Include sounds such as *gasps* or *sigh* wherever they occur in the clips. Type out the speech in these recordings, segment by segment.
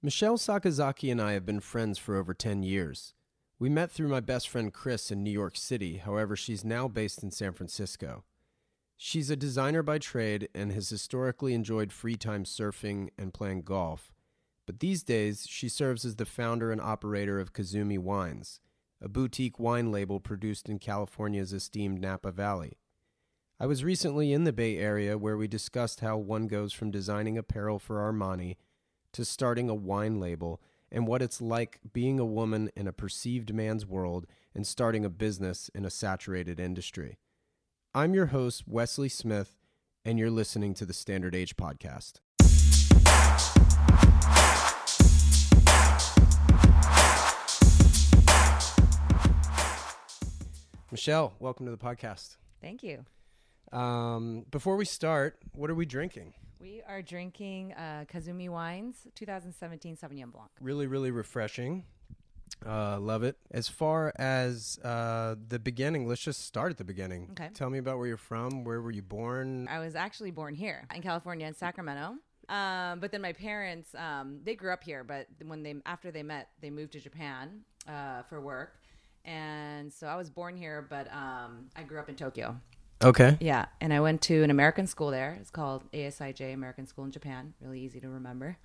Michelle Sakazaki and I have been friends for over 10 years. We met through my best friend Chris in New York City, however, she's now based in San Francisco. She's a designer by trade and has historically enjoyed free time surfing and playing golf. But these days, she serves as the founder and operator of Kazumi Wines, a boutique wine label produced in California's esteemed Napa Valley. I was recently in the Bay Area where we discussed how one goes from designing apparel for Armani to starting a wine label and what it's like being a woman in a perceived man's world and starting a business in a saturated industry. I'm your host, Wesley Smith, and you're listening to the Standard Age Podcast. Michelle, welcome to the podcast. Thank you. Um, before we start, what are we drinking? We are drinking uh, Kazumi Wines 2017 Sauvignon Blanc. Really, really refreshing. Uh, love it. As far as uh, the beginning, let's just start at the beginning. Okay. Tell me about where you're from. Where were you born? I was actually born here in California, in Sacramento. Um, but then my parents, um, they grew up here, but when they after they met, they moved to Japan uh, for work, and so I was born here, but um, I grew up in Tokyo. Okay. Yeah, and I went to an American school there. It's called ASIJ American School in Japan. Really easy to remember.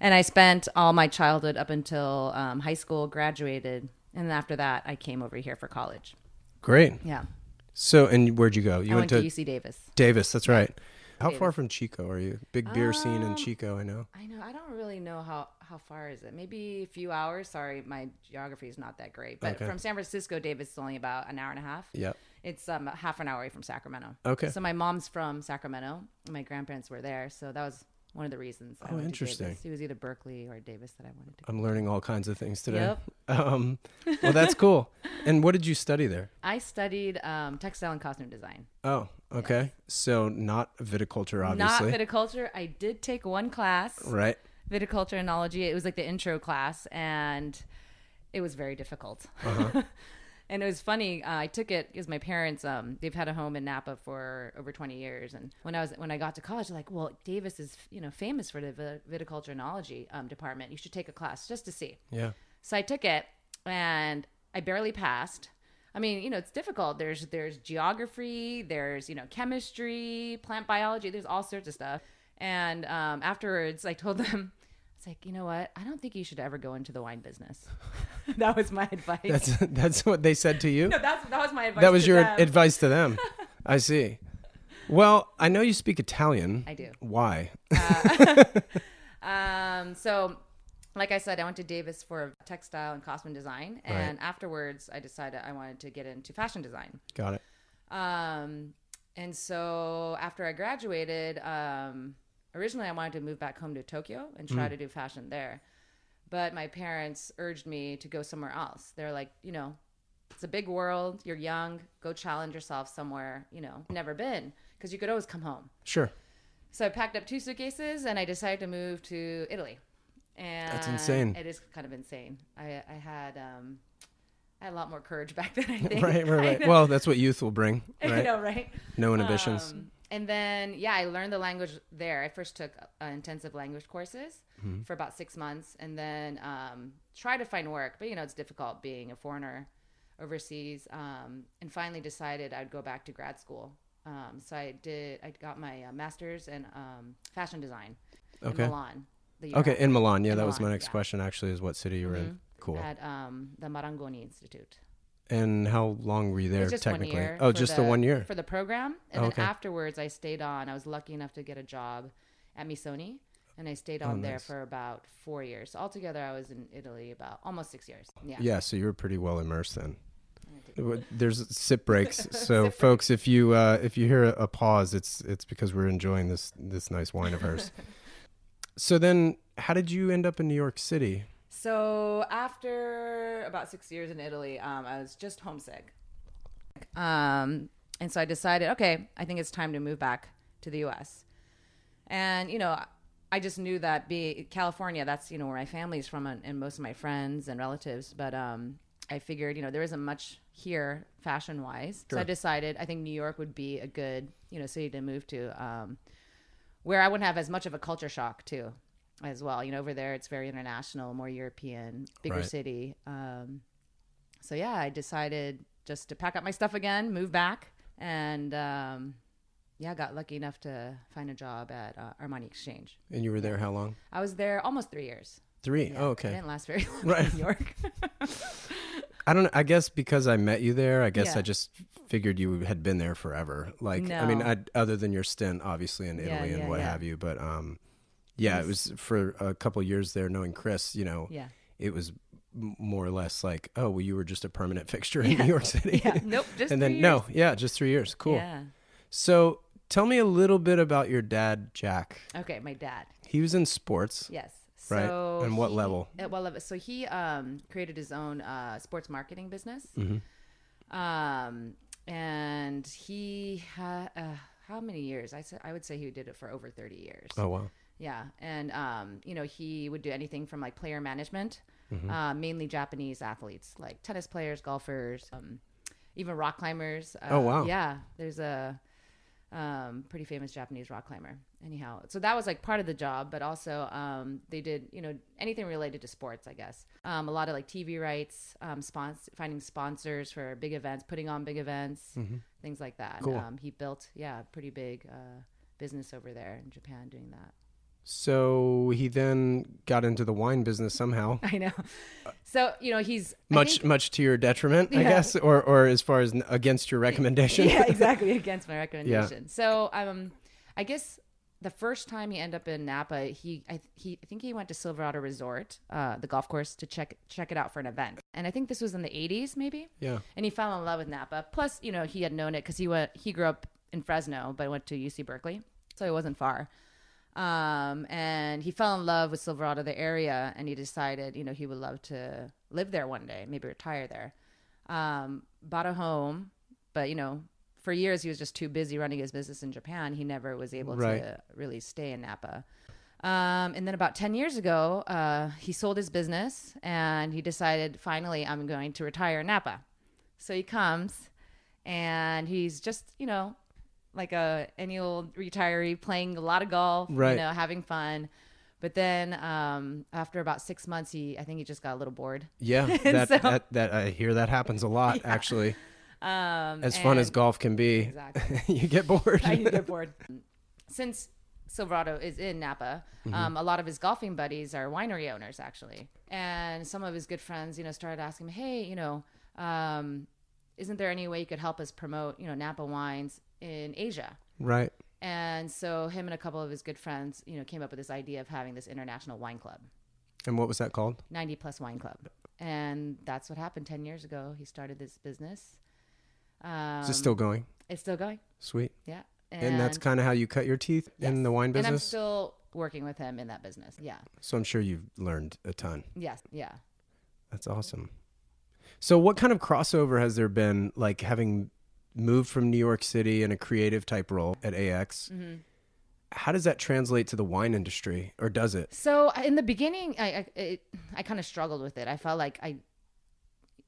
And I spent all my childhood up until um, high school, graduated, and then after that, I came over here for college. Great. Yeah, So, and where'd you go? You I went to UC Davis. Davis. That's right. How far from Chico are you? Big beer scene in Um, Chico, I know. I know. I don't really know how how far is it. Maybe a few hours. Sorry, my geography is not that great. But Okay. from San Francisco, Davis is only about an hour and a half. Yep. It's um half an hour away from Sacramento. Okay. So my mom's from Sacramento. My grandparents were there, so that was one of the reasons. I Oh, interesting. It was either Berkeley or Davis that I wanted to. I'm learning all kinds of things today. Yep. *laughs* Um, well, that's cool. And what did you study there? I studied um, textile and costume design. Oh, okay. So not viticulture, obviously. Not viticulture. I did take one class. right. viticulture and enology. It was like the intro class, and it was very difficult. Uh-huh. *laughs* and it was funny. Uh, I took it because my parents um, they've had a home in Napa for over twenty years, and when I was when I got to college, like, "Well, Davis is you know famous for the vi- viticulture enology um, department. You should take a class just to see." Yeah. So I took it, and I barely passed. I mean, you know, it's difficult. There's there's geography, there's you know chemistry, plant biology, there's all sorts of stuff. And um, afterwards, I told them, it's like, you know what? I don't think you should ever go into the wine business. *laughs* that was my advice. That's that's what they said to you. no, that's that was my advice. that was your them. advice to them. *laughs* I see. Well, I know you speak Italian. I do. Why? *laughs* Um, so, like I said, I went to Davis for textile and costume design, and Right. afterwards, I decided I wanted to get into fashion design. Got it. Um, and so after I graduated, um, originally I wanted to move back home to Tokyo and try to do fashion there. But my parents urged me to go somewhere else. They're like, you know, it's a big world. You're young. Go challenge yourself somewhere, you know, never been because you could always come home. Sure. So I packed up two suitcases and I decided to move to Italy. And insane. It is kind of insane. I, I had um, I had a lot more courage *laughs* back then. I *laughs* think. Right, right, *laughs* right. Well, that's what youth will bring, I right? know, right? No inhibitions. Um, and then, yeah, I learned the language there. I first took uh, intensive language courses Mm-hmm. for about six months, and then um, tried to find work. But you know, it's difficult being a foreigner overseas. Um, and finally, decided I'd go back to grad school. Um, so I did. I got my uh, master's in um, fashion design Okay. in Milan. Okay, in Milan. Yeah, In that was my next yeah. question. Actually, is what city you were in? Cool. at um, the Marangoni Institute. And how long were you there? Just technically. one year. oh, just the, one year. for the program, and Oh, then afterwards I stayed on. I was lucky enough to get a job at Missoni, and I stayed on there Oh, nice. for about four years. So altogether, I was in Italy about almost six years. Yeah. Yeah, so you were pretty well immersed then. There's sip breaks, *laughs* so Sip folks, if you uh, if you hear a pause, it's it's because we're enjoying this this nice wine of hers. *laughs* so then, how did you end up in New York City? So after about six years in Italy, um, I was just homesick. Um, and so I decided, okay, I think it's time to move back to the U.S. And you know, I just knew that be California. That's you know where my family's from and, and most of my friends and relatives. But um, I figured you know there isn't much here fashion wise, so I decided I think New York would be a good you know city to move to, um, where I wouldn't have as much of a culture shock too. As well. You know, over there it's very international, more European, bigger Right. city. Um, so yeah, I decided just to pack up my stuff again, move back, and um, yeah, got lucky enough to find a job at uh, Armani Exchange. And you were there how long? I was there almost three years. Three. Yeah, oh, I okay. didn't last very *laughs* long Right. in New York. *laughs* I don't know. I guess because I met you there, I guess Yeah. I just figured you had been there forever. Like, I mean, No. I, other than your stint, obviously in Yeah, Italy and what yeah. have you. But um, yeah, it was for a couple years there, knowing Chris. You know, yeah. it was more or less like, oh, well, you were just a permanent fixture in New York City. Yeah. Nope. Just and then years. no, yeah, just three years. Cool. Yeah. So tell me a little bit about your dad, Jack. Okay, my dad. He was in sports. Yes. Right. So And what he- level? At what level? So he um, created his own uh, sports marketing business. Mm-hmm. Um, and he had uh, how many years? I said I would say he did it for over thirty years. Oh wow. Yeah, and um, you know he would do anything from like player management, Mm-hmm. uh, mainly Japanese athletes like tennis players, golfers, um, even rock climbers. Uh, Oh, wow. Yeah, there's a um, pretty famous Japanese rock climber. Anyhow, so that was like part of the job, but also um, they did you know anything related to sports, I guess. Um, a lot of like TV rights, um, spons- finding sponsors for big events, putting on big events, things like that. Mm-hmm. Cool. Um, he built yeah pretty big uh, business over there in Japan doing that. So he then got into the wine business somehow. *laughs* I know. So you know he's much think- much to your detriment, I guess, or or as far as against your *laughs* recommendation. yeah, *laughs* exactly against my recommendation. So um, I guess the first time he ended up in Napa, he I he I think he went to Silverado Resort, uh, the golf course, to check check it out for an event. And I think this was in the '80s, maybe. yeah. And he fell in love with Napa. Plus, you know, he had known it because he went he grew up in Fresno, but went to UC Berkeley, so he wasn't far. Um, and he fell in love with Silverado, the area, and he decided, you know, he would love to live there one day, maybe retire there. Um, bought a home, but you know, for years he was just too busy running his business in Japan. He never was able Right. to really stay in Napa. Um, and then about 10 years ago, uh, he sold his business and he decided, finally, I'm going to retire in Napa. So he comes and he's just, you know, like a any old retiree playing a lot of golf, Right. you know, having fun. But then um, after about six months, he I think he just got a little bored. Yeah, *laughs* that, So- that that I hear that happens a lot actually. *laughs* Um, As fun as golf can be, Exactly. *laughs* you get bored. I get bored. Since Silverado is in Napa, Mm-hmm. um, a lot of his golfing buddies are winery owners, actually. And some of his good friends, you know, started asking him, hey, you know, um, isn't there any way you could help us promote, you know, Napa wines in Asia? right. And so him and a couple of his good friends, you know, came up with this idea of having this international wine club, And what was that called? 90 plus wine club. And that's what happened 10 years ago. He started this business. Um, Is it still going? It's still going. Sweet. Yeah. And, that's kind of how you cut your teeth in the wine business? And I'm still working with him in that business. Yeah. so I'm sure you've learned a ton. Yes. Yeah. That's awesome. So what kind of crossover has there been like having moved from New York City in a creative type role at AX? Mm-hmm. How does that translate to the wine industry or does it? So in the beginning, I I, it, I kind of struggled with it. I felt like I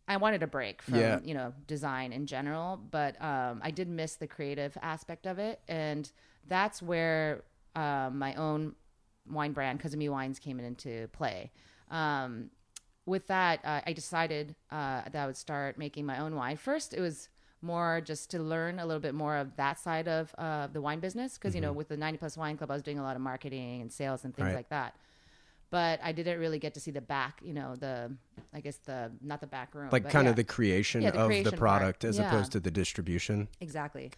I wanted a break from Yeah. you know design in general, but um, I did miss the creative aspect of it, and that's where um, my own wine brand, Kazumi Wines, came into play. Um, with that, uh, I decided uh, that I would start making my own wine. First, it was more just to learn a little bit more of that side of uh, the wine business because you know with the 90 plus wine club i was doing a lot of marketing and sales and things Right. like that but i didn't really get to see the back you know the i guess the not the back room Like but kind yeah, of the creation Yeah, the of creation the part. product as Yeah. opposed to the distribution. exactly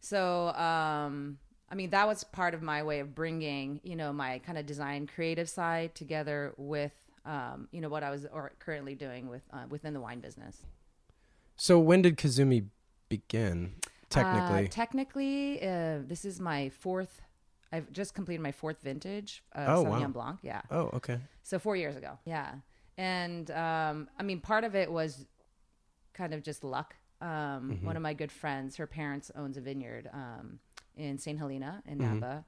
so um i mean that was part of my way of bringing you know my kind of design creative side together with um you know what i was or currently doing with uh, within the wine business So when did Kazumi begin? Technically. Uh, technically, uh, this is my fourth. I've just completed my fourth vintage of Oh, Sauvignon wow. Blanc. Yeah, oh, okay. so four years ago. Yeah, and um, I mean, part of it was kind of just luck. Um, One of my good friends, her parents owns a vineyard um, in St. Helena in Napa.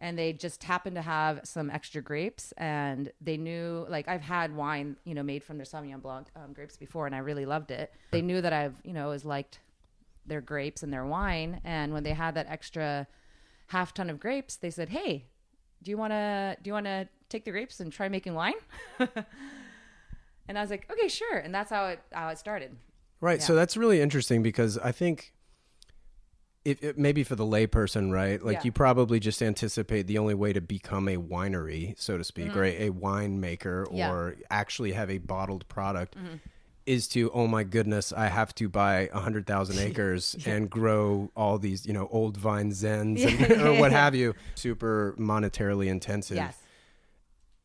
And they just happened to have some extra grapes, and they knew, like, I've had wine, you know, made from their Sauvignon Blanc um, grapes before, and I really loved it. They knew that I've, you know, always liked their grapes and their wine. And when they had that extra half ton of grapes, they said, "Hey, do you want to do you want to take the grapes and try making wine?" *laughs* and I was like, "Okay, sure." And that's how it how it started. Right. So that's really interesting because I think if it, maybe for the layperson, right? Like Yeah. you probably just anticipate the only way to become a winery, so to speak, or a, a winemaker, Mm-hmm. Yeah. Mm-hmm. or actually have a bottled product. Is to oh my goodness I have to buy a hundred thousand *laughs* acres and grow all these you know old vine zins and, or *laughs* *laughs* what have you super monetarily intensive Yes.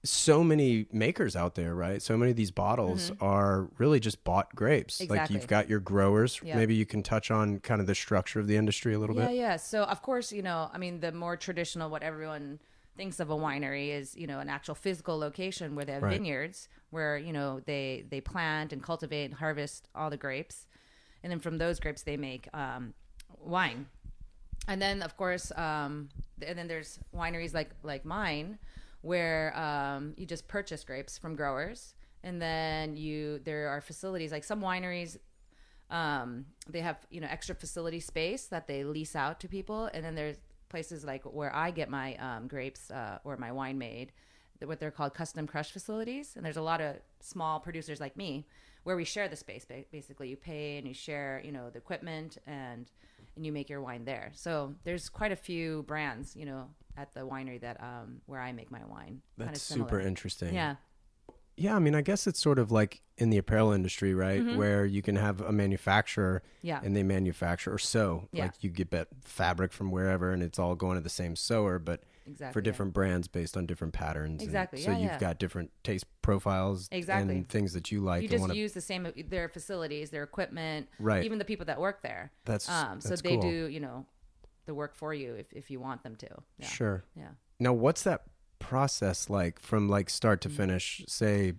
so many makers out there, right? So many of these bottles are really just bought grapes. Like Mm-hmm. You've got your growers. Yeah. Maybe you can touch on kind of the structure of the industry a little Yeah, bit. yeah. So of course, you know, I mean, the more traditional, what everyone thinks of a winery is, you know, an actual physical location where they have Right. vineyards, where you know they they plant and cultivate and harvest all the grapes, and then from those grapes they make um, wine. And then of course, um, and then there's wineries like like mine, where um, you just purchase grapes from growers, and then you there are facilities like some wineries um, they have you know extra facility space that they lease out to people and then there's places like where i get my um, grapes uh, or my wine made what they're called custom crush facilities. And there's a lot of small producers like me where we share the space basically. You pay and you share you know the equipment and and you make your wine there. So there's quite a few brands you know at the winery that um where i make my wine. That's super interesting. yeah Yeah, I mean, I guess it's sort of like in the apparel industry, right? Where you can have a manufacturer Mm-hmm. Yeah. and they manufacture or sew. Yeah. Like you get that fabric from wherever and it's all going to the same sewer, but exactly for yeah. different brands based on different patterns. and Exactly, so yeah, you've yeah. got different taste profiles Exactly. and things that you like you and just want to use the same their facilities, their equipment, Right. Even the people that work there. That's- um, so they cool. do you know the work for you if if you want them to. Yeah. Sure. Yeah. Now, what's that process like from like start to finish? Say,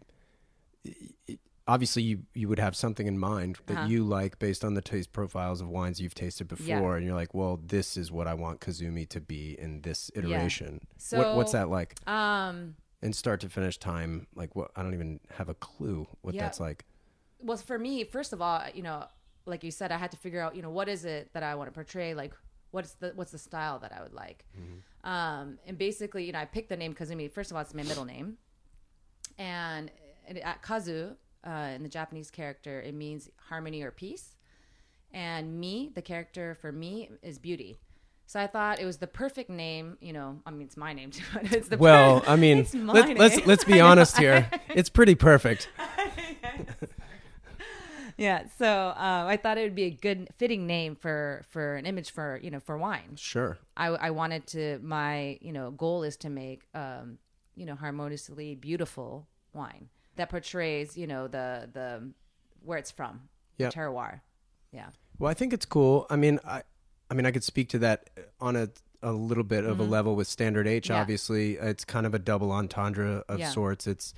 obviously you you would have something in mind that Uh-huh. you like based on the taste profiles of wines you've tasted Yeah. before, and you're like, well, this is what I want Kazumi to be in this iteration. what, So- what's that like? Um. and start to finish time, like what? I don't even have a clue what Yeah. that's like. Well, for me, first of all, you know, like you said, I had to figure out, you know, what is it that I want to portray? Like, what's the what's the style that I would like? Mm-hmm. Um, and basically, you know, I picked the name Kazumi. First of all, it's my middle name, and at Kazu uh, in the Japanese character, it means harmony or peace, and me, the character for me, is beauty. So I thought it was the perfect name. You know, I mean, it's my name *laughs* too. But it's the Well, I mean, *laughs* let, let's let's be *laughs* honest here. It's pretty perfect. Yeah, so um, I thought it would be a good fitting name for for an image for you know for wine. Sure. I, I wanted to my you know goal is to make um, you know harmoniously beautiful wine that portrays you know the the where it's from terroir. Yeah, Well, I think it's cool. I mean, I, I mean, I could speak to that on a a little bit of a level with Standard H. Mm-hmm. Yeah. Obviously, it's kind of a double entendre of Yeah. sorts. It's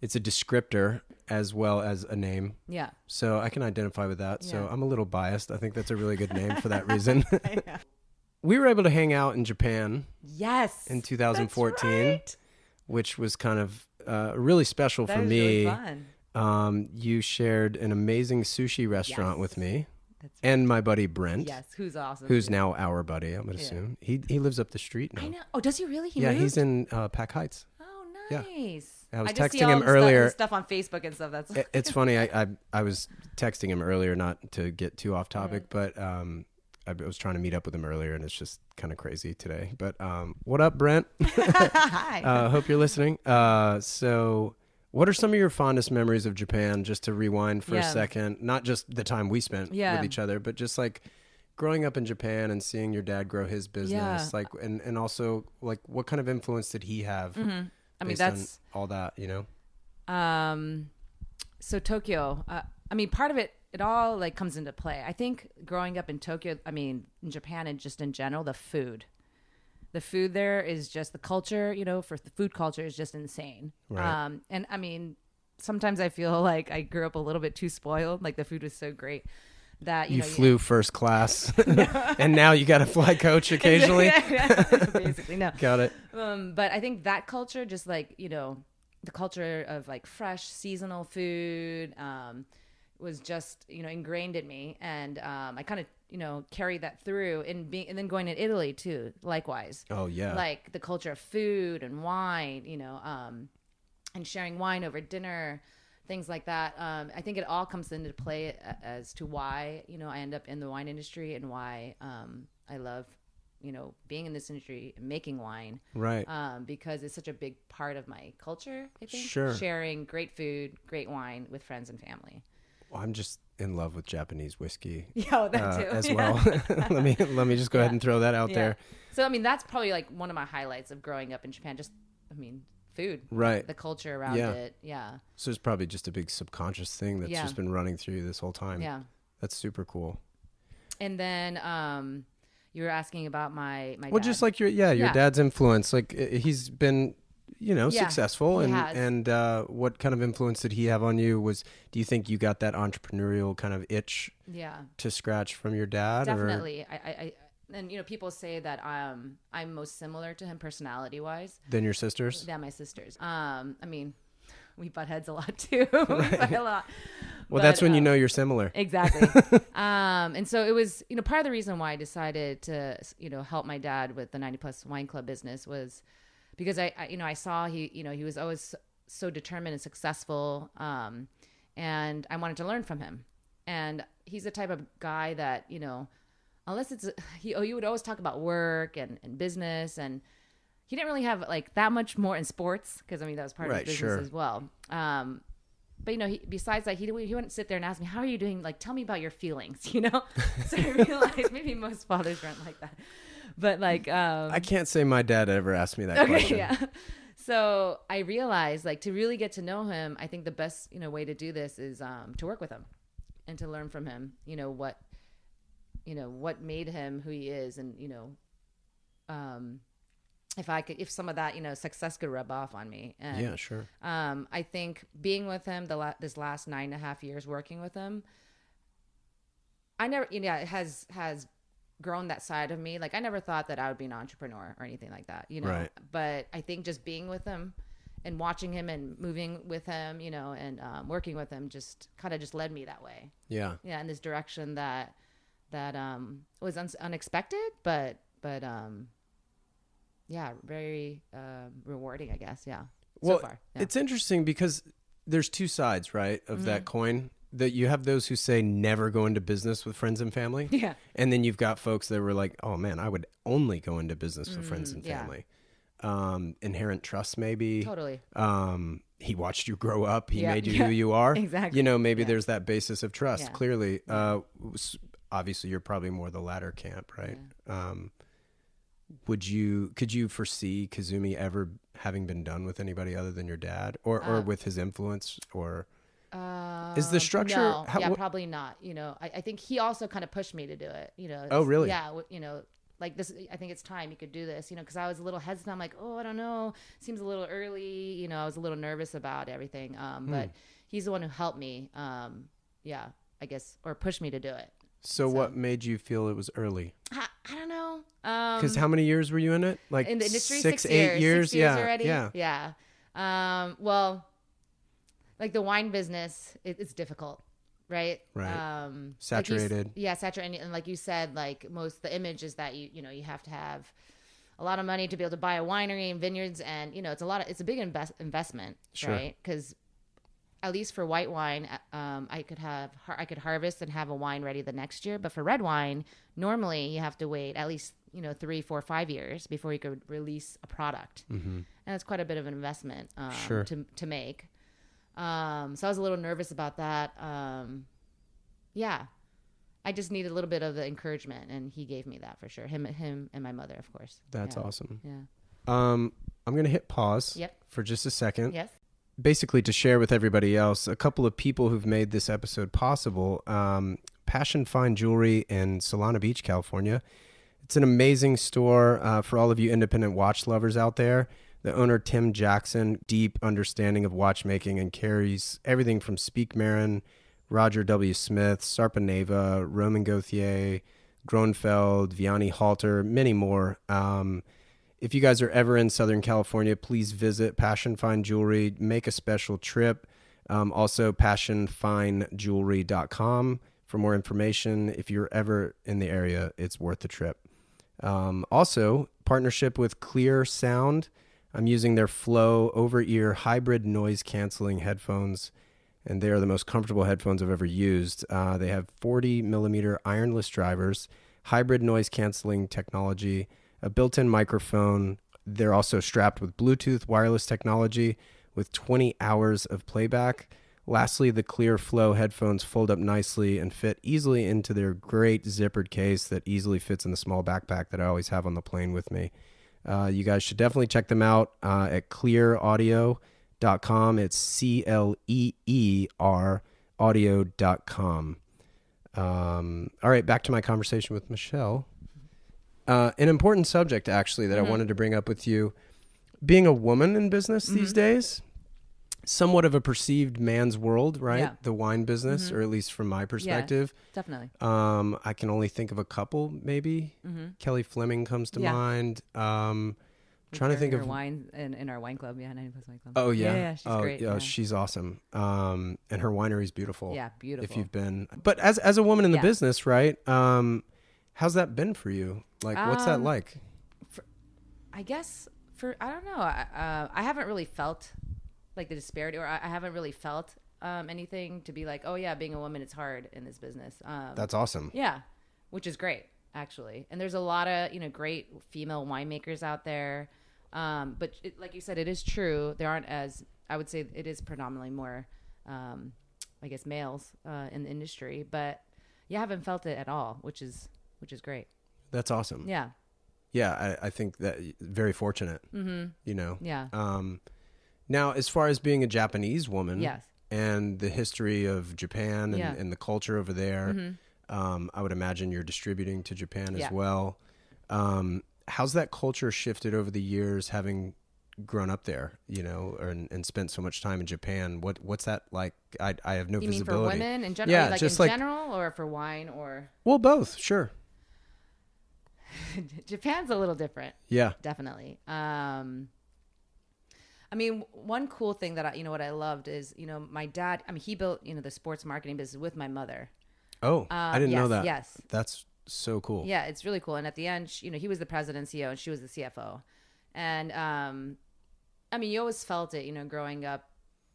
it's a descriptor as well as a name, yeah, so I can identify with that. So I'm a little biased. I think that's a really good name for that *laughs* reason. *laughs* we were able to hang out in Japan yes. in 2014, right. which was kind of uh, really special That for was me. really fun. Um, you shared an amazing sushi restaurant Yes. with me That's and my buddy Brent. Yes, who's awesome. who's now our buddy. I'm would Yeah. assume he he lives up the street now. I know. Oh, does he really? He yeah, moved? he's in uh, Pac Heights. Oh, Yeah. I was see texting him earlier. stuff on Facebook and stuff. That's It- *laughs* it's funny. I, I I was texting him earlier, not to get too off topic, but um, I was trying to meet up with him earlier, and it's just kind of crazy today. But um, what up, Brent? *laughs* Hi. uh, hope you're listening. Uh, so. What are some of your fondest memories of Japan? Just to rewind for a second, not just the time we spent Yeah. with each other, but just like growing up in Japan and seeing your dad grow his business, Yeah. like, and and also like what kind of influence did he have? Mm-hmm. I mean, that's all that, you know. um so tokyo uh, i mean part of it it all like comes into play i think growing up in tokyo i mean in japan and just in general the food the food there is just the culture you know for the food culture is just insane Right. um and i mean sometimes i feel *laughs* like i grew up a little bit too spoiled like the food was so great that you, You know flew first class, *laughs* *laughs* and now you got to fly coach *laughs* occasionally. basically no got it. um, but I think that culture, just like you know, the culture of like fresh seasonal food, um, was just you know ingrained in me, and um, I kind of you know carried that through, and being and then going to Italy too, likewise. Oh yeah. Like the culture of food and wine, you know, um, and sharing wine over dinner, things like that. Um, I think it all comes into play as to why you know I end up in the wine industry and why um, I love you know being in this industry and making wine right. um, because it's such a big part of my culture. I think Sure. sharing great food, great wine with friends and family. Well, I'm just in love with Japanese whiskey *laughs* Yeah, that uh, too as Yeah. well. *laughs* let me let me just go ahead and throw that out Yeah. there. So I mean, that's probably like one of my highlights of growing up in Japan. Just, I mean, food, Right. the culture around Yeah. it. Yeah, So it's probably just a big subconscious thing that's Yeah. just been running through you this whole time. yeah. That's super cool. And then um, you were asking about my my Well, dad. just like your yeah, your Yeah. dad's influence. Like he's been, you know, Yeah, successful, and has. and uh, what kind of influence did he have on you? Was do you think you got that entrepreneurial kind of itch yeah, to scratch from your dad? Or? definitely. I, I, I and you know people say that um I'm most similar to him personality wise Than your sisters? than my sisters. Um, I mean, *laughs* we butt heads a lot too. *laughs* we a lot. Well, that's But, when you um, know you're similar. Exactly. *laughs* um, and so it was, you know, part of the reason why I decided to, you know, help my dad with the 90 plus wine club business was because I, I you know, I saw he, you know, he was always so determined and successful. Um, and I wanted to learn from him. And he's the type of guy that, you know, unless it's, he, oh, you would always talk about work and, and business and, he didn't really have like that much more in sports because I mean that was part Right, of his business sure. as well. Um, but you know, he, besides that, he he wouldn't sit there and ask me, "How are you doing?" Like, tell me about your feelings. *laughs* You know. so I realized maybe most fathers aren't like that. But like, um, I can't say my dad ever asked me that okay, question. yeah. So I realized, like, to really get to know him, I think the best you know way to do this is um, to work with him and to learn from him. You know what, you know what made him who he is, and you know, um, if I could, if some of that you know success could rub off on me. And, Yeah, sure. um, I think being with him the la- this last nine and a half years working with him, I never, you know, it has has grown that side of me. Like I never thought that I would be an entrepreneur or anything like that, you know. Right. But I think just being with him and watching him and moving with him, you know, and um, working with him just kind of just led me that way. Yeah. Yeah, in this direction that that um was un- unexpected, but but um yeah, very um rewarding, I guess. Yeah. Well, so far. Yeah. it's interesting because there's two sides, right, of that Mm-hmm. coin. That you have those who say never go into business with friends and family. *laughs* Yeah. And then you've got folks that were like, "Oh man, I would only go into business with friends and Mm, yeah. family." Um, inherent trust, maybe. Totally. Um, he watched you grow up. He Yeah, made you *laughs* yeah, who you are. exactly. You know, maybe Yeah. there's that basis of trust. Clearly, uh, obviously, you're probably more the latter camp, right? Um, would you? Could you foresee Kazumi ever having been done with anybody other than your dad, or or Uh, with his influence, or Uh, Is the structure- No, how- yeah, what- probably not. You know, I, I think he also kind of pushed me to do it. You know. Oh, really? Yeah. You know, like this. I think it's time you could do this. You know, because I was a little hesitant. I'm like, oh, I don't know. Seems a little early. You know, I was a little nervous about everything. Hmm. Um, but he's the one who helped me. Um, yeah, I guess, or pushed me to do it. So, What made you feel it was early? I, I don't know. Um, Because how many years were you in it? Like in the industry six, six, eight years, years. Six years yeah, already yeah. yeah um well like the wine business it, it's difficult right Right. um like you Saturated. yeah saturated and like you said like most the image is that you you know you have to have a lot of money to be able to buy a winery and vineyards and you know it's a lot of it's a big invest, investment Sure. right because at least for white wine, um, I could have I could harvest and have a wine ready the next year. But for red wine, normally you have to wait at least you know three, four, five years before you could release a product, mm-hmm. and that's quite a bit of an investment um, Sure. to to make. Um, so I was a little nervous about that. Um, yeah, I just needed a little bit of the encouragement, and he gave me that for sure. Him, him, and my mother, of course. That's yeah. awesome. Yeah. Um, I'm gonna hit pause. Yep. For just a second. Yes. Basically to share with everybody else a couple of people who've made this episode possible um, passion fine jewelry in solana beach california. It's an amazing store uh, for all of you independent watch lovers out there. The owner tim jackson deep understanding of watchmaking and carries everything from Speake-Marin roger w. Smith sarpaneva Romain Gauthier Grönefeld vianney halter many more. Um, if you guys are ever in Southern California, please visit Passion Fine Jewelry. Make a special trip. Um, also, passionfinejewelry.com for more information. If you're ever in the area, it's worth the trip. Um, also, partnership with Cleer Sound. I'm using their Flow over ear hybrid noise canceling headphones, and they are the most comfortable headphones I've ever used. Uh, they have 40 millimeter ironless drivers, hybrid noise canceling technology, a built in microphone. They're also strapped with Bluetooth wireless technology with 20 hours of playback. Lastly, the Cleer Flow headphones fold up nicely and fit easily into their great zippered case that easily fits in the small backpack that I always have on the plane with me. Uh, you guys should definitely check them out uh, at cleeraudio.com. It's C L E E R audio.com. Um, all right, back to my conversation with Michelle. Uh, an important subject, actually, that Mm-hmm. I wanted to bring up with you being a woman in business these Mm-hmm. days, somewhat of a perceived man's world, right? Yeah. Mm-hmm. The wine business, or at least from my perspective. Definitely. Um, I can only think of a couple, maybe. Kelly Fleming comes to Mm-hmm. Yeah. mind. Um, trying to think of. wine in, in our wine club. Yeah, 90 plus wine club. Oh yeah, Yeah, yeah, she's oh, great. Yeah, yeah. she's awesome. Um, and her winery is beautiful. Yeah, beautiful. If you've been, but as as a woman in the Yeah. business, right? Um, how's that been for you? Like, what's that Um, like? I guess for I don't know. I, uh, I haven't really felt like the disparity, or I, I haven't really felt um, anything to be like, oh yeah, being a woman, it's hard in this business. Um, That's awesome. yeah, which is great actually. And there's a lot of you know great female winemakers out there. Um, but it, like you said, it is true. There aren't as I would say it is predominantly more, um, I guess, males uh, in the industry. But yeah, I haven't felt it at all, which is which is great. That's awesome. Yeah, Yeah, I, I think that very fortunate. Mm-hmm. You know. yeah, Um, now, as far as being a Japanese woman, yes. and the history of Japan and, Yeah. Mm-hmm. and the culture over there, um, I would imagine you're distributing to Japan as Yeah. well. Um, how's that culture shifted over the years, having grown up there, you know, or, and, and spent so much time in Japan? What what's that like? I I have no You mean for women in general? Yeah, like just in like- general, or for wine, or Well, both, sure. *laughs* Japan's a little different, Yeah. definitely. Um, I mean, one cool thing that I, you know, what I loved is, you know, my dad. I mean, he built, you know, the sports marketing business with my mother. Oh, I didn't know that. yes. That's so cool. Yeah, it's really cool. And at the end, she, you know, he was the president and CEO, and she was the CFO. And um, I mean, you always felt it, you know, growing up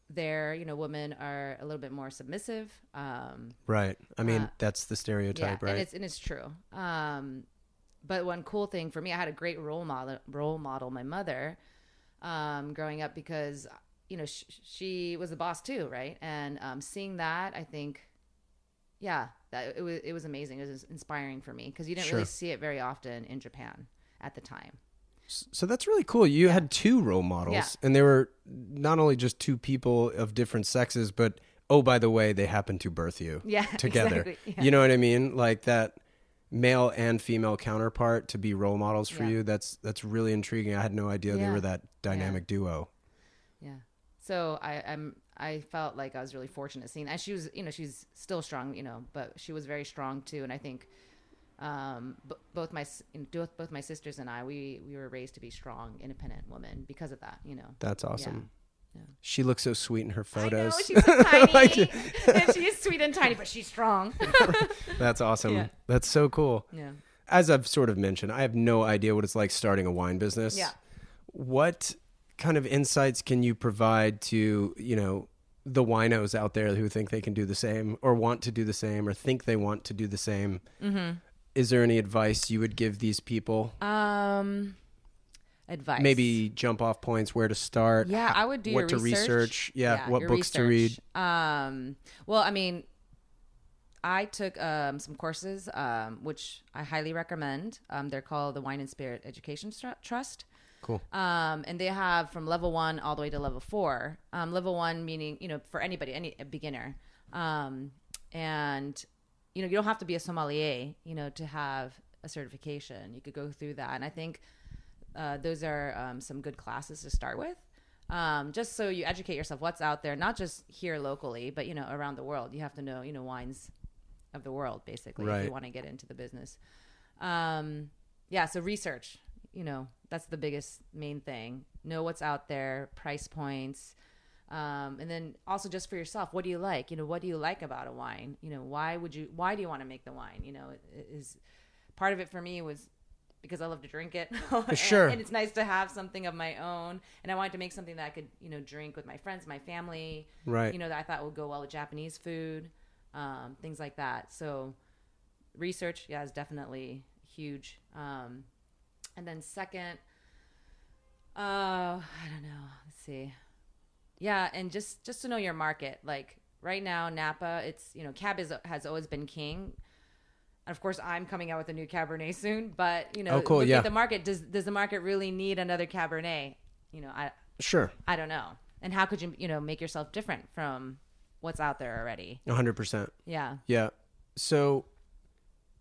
there. You know, women are a little bit more submissive. Um, Right. I mean, Uh, that's the stereotype, yeah, right? and it's and it's true. Um, but one cool thing for me, I had a great role model. Role model, my mother, um, growing up because you know sh- she was the boss too, right? And um, seeing that, I think, yeah, that it was it was amazing. It was inspiring for me because you didn't Sure. really see it very often in Japan at the time. So that's really cool. You had two role models, Yeah. and they were not only just two people of different sexes, but oh, by the way, they happened to birth you Yeah, *laughs* together. exactly. Yeah. You know what I mean? Like that male and female counterpart to be role models for Yeah. you. That's that's really intriguing. I had no idea they were that dynamic duo. Yeah. So I, I'm I felt like I was really fortunate seeing and she was you know she's still strong you know but she was very strong too and I think um b- both my s- you know, both both my sisters and I we we were raised to be strong independent women because of that you know. That's awesome. Yeah. She looks so sweet in her photos. I know she's so *laughs* tiny. Like- and she is sweet and tiny, but she's strong. *laughs* That's awesome. Yeah. That's so cool. yeah. As I've sort of mentioned, I have no idea what it's like starting a wine business. Yeah. What kind of insights can you provide to, you know, the winos out there who think they can do the same or want to do the same or think they want to do the same? Mm-hmm. Is there any advice you would give these people? Um advice. Maybe jump off points, where to start? Yeah, ho- I would do what to your research. Yeah, what your books to read. Um, well, I mean, I took um, some courses, um, which I highly recommend. Um, they're called the Wine and Spirit Education Trust. Cool. Um, and they have from level one all the way to level four. Um, level one meaning, you know, for anybody, any a beginner. Um, and, you know, you don't have to be a sommelier, you know, to have a certification. You could go through that. And I think uh, those are um, some good classes to start with. Um, just so you educate yourself what's out there, not just here locally, but, you know, around the world. You have to know, you know, wines of the world, basically, if you want to get into the business. Um, yeah, so research, you know, that's the biggest main thing. Know what's out there, price points, Um, and then also just for yourself, what do you like? You know, what do you like about a wine? You know, why would you? Why do you want to make the wine? You know, is part of it for me was because I love to drink it. *laughs* And- Sure. And, it's nice to have something of my own. And I wanted to make something that I could, you know, drink with my friends, my family. Right. You know, that I thought would go well with Japanese food, um, things like that. So research, yeah, is definitely huge. Um, and then second, uh, I don't know. Let's see. Yeah, and just just to know your market. Like right now, Napa, it's you know, Cab is, has always been king. And of course, I'm coming out with a new Cabernet soon. But you know, Oh, cool, look yeah. at the market. Does does the market really need another Cabernet? You know, I Sure. I don't know. And how could you you know make yourself different from what's out there already? 100%. Yeah, Yeah. So,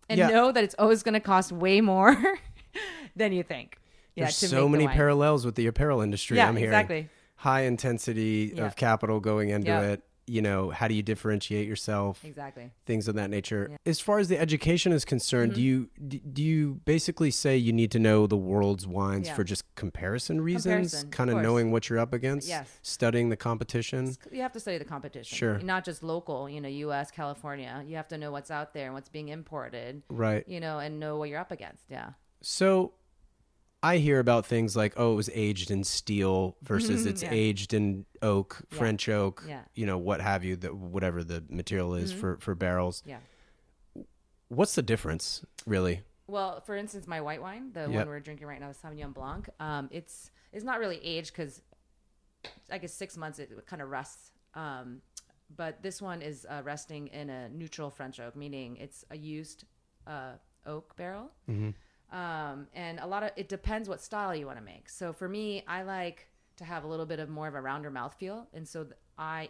and Yeah. know that it's always going to cost way more *laughs* than you think. Yeah, there's so make the many parallels with the apparel industry. Yeah, I'm hearing exactly. high intensity of capital going into Yeah. it. You know, how do you differentiate yourself? Exactly. Things of that nature. Yeah. Mm-hmm. As far as the education is concerned, do you do you basically say you need to know the world's wines Yeah. for just comparison reasons, Comparison, kind of of knowing what you're up against, Yes. studying the competition? You have to study the competition. Sure. Not just local, you know, US, California. You have to know what's out there and what's being imported, Right. you know, and know what you're up against. Yeah. So I hear about things like, oh, it was aged in steel versus it's Yeah. aged in oak, Yeah. French oak, Yeah. you know, what have you, that whatever the material is for, for barrels. Yeah. What's the difference, really? Well, for instance, my white wine, the Yep. one we're drinking right now, is Sauvignon Blanc. Um, it's it's not really aged because I guess six months it kind of rusts. Um, but this one is uh, resting in a neutral French oak, meaning it's a used uh, oak barrel. Um, and a lot of it depends what style you want to make. So for me, I like to have a little bit of more of a rounder mouth feel, and so th- I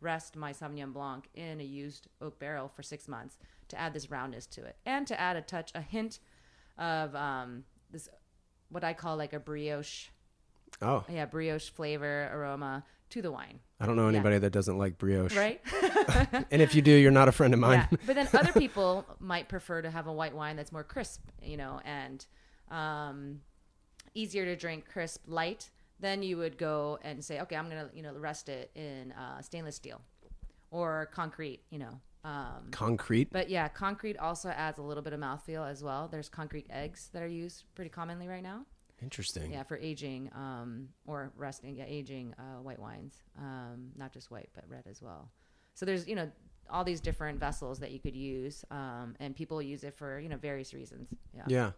rest my Sauvignon Blanc in a used oak barrel for six months to add this roundness to it, and to add a touch, a hint of um, this what I call like a brioche, Oh, yeah, brioche flavor aroma to the wine, I don't know anybody that doesn't like brioche. right? *laughs* And if you do, you're not a friend of mine. Yeah. But then other *laughs* people might prefer to have a white wine that's more crisp, you know, and um, easier to drink, crisp, light. Then you would go and say, okay, I'm gonna, you know, rest it in uh, stainless steel or concrete, you know. Um, Concrete. but yeah, concrete also adds a little bit of mouthfeel as well. There's concrete eggs that are used pretty commonly right now. Interesting. Yeah, for aging um, or resting, yeah, aging uh, white wines, um, not just white but red as well. So there's you know all these different vessels that you could use, um, and people use it for you know various reasons. Yeah, Yeah.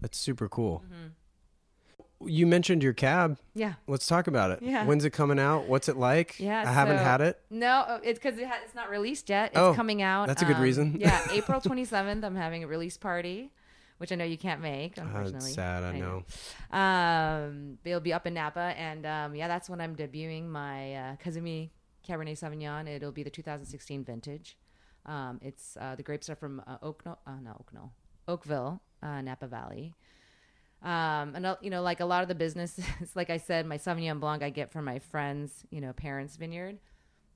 That's super cool. Mm-hmm. You mentioned your cab. yeah. Let's talk about it. Yeah. When's it coming out? What's it like? Yeah, I haven't so- had it. No, uh, it's because it ha- it's not released yet. It's Oh, coming out. that's a good um, reason. yeah, *laughs* April 27th. I'm having a release party, which I know you can't make. Uh, Unfortunately, it's sad, I know. Um, they'll be up in Napa, and um, yeah, that's when I'm debuting my uh, Kazumi Cabernet Sauvignon. It'll be the 2016 vintage. Um, it's uh, the grapes are from uh, Oakno, uh, not Oakno, Oakville, uh, Napa Valley. Um, and uh, you know, like a lot of the businesses, *laughs* like I said, my Sauvignon Blanc I get from my friends, you know, parents' vineyard.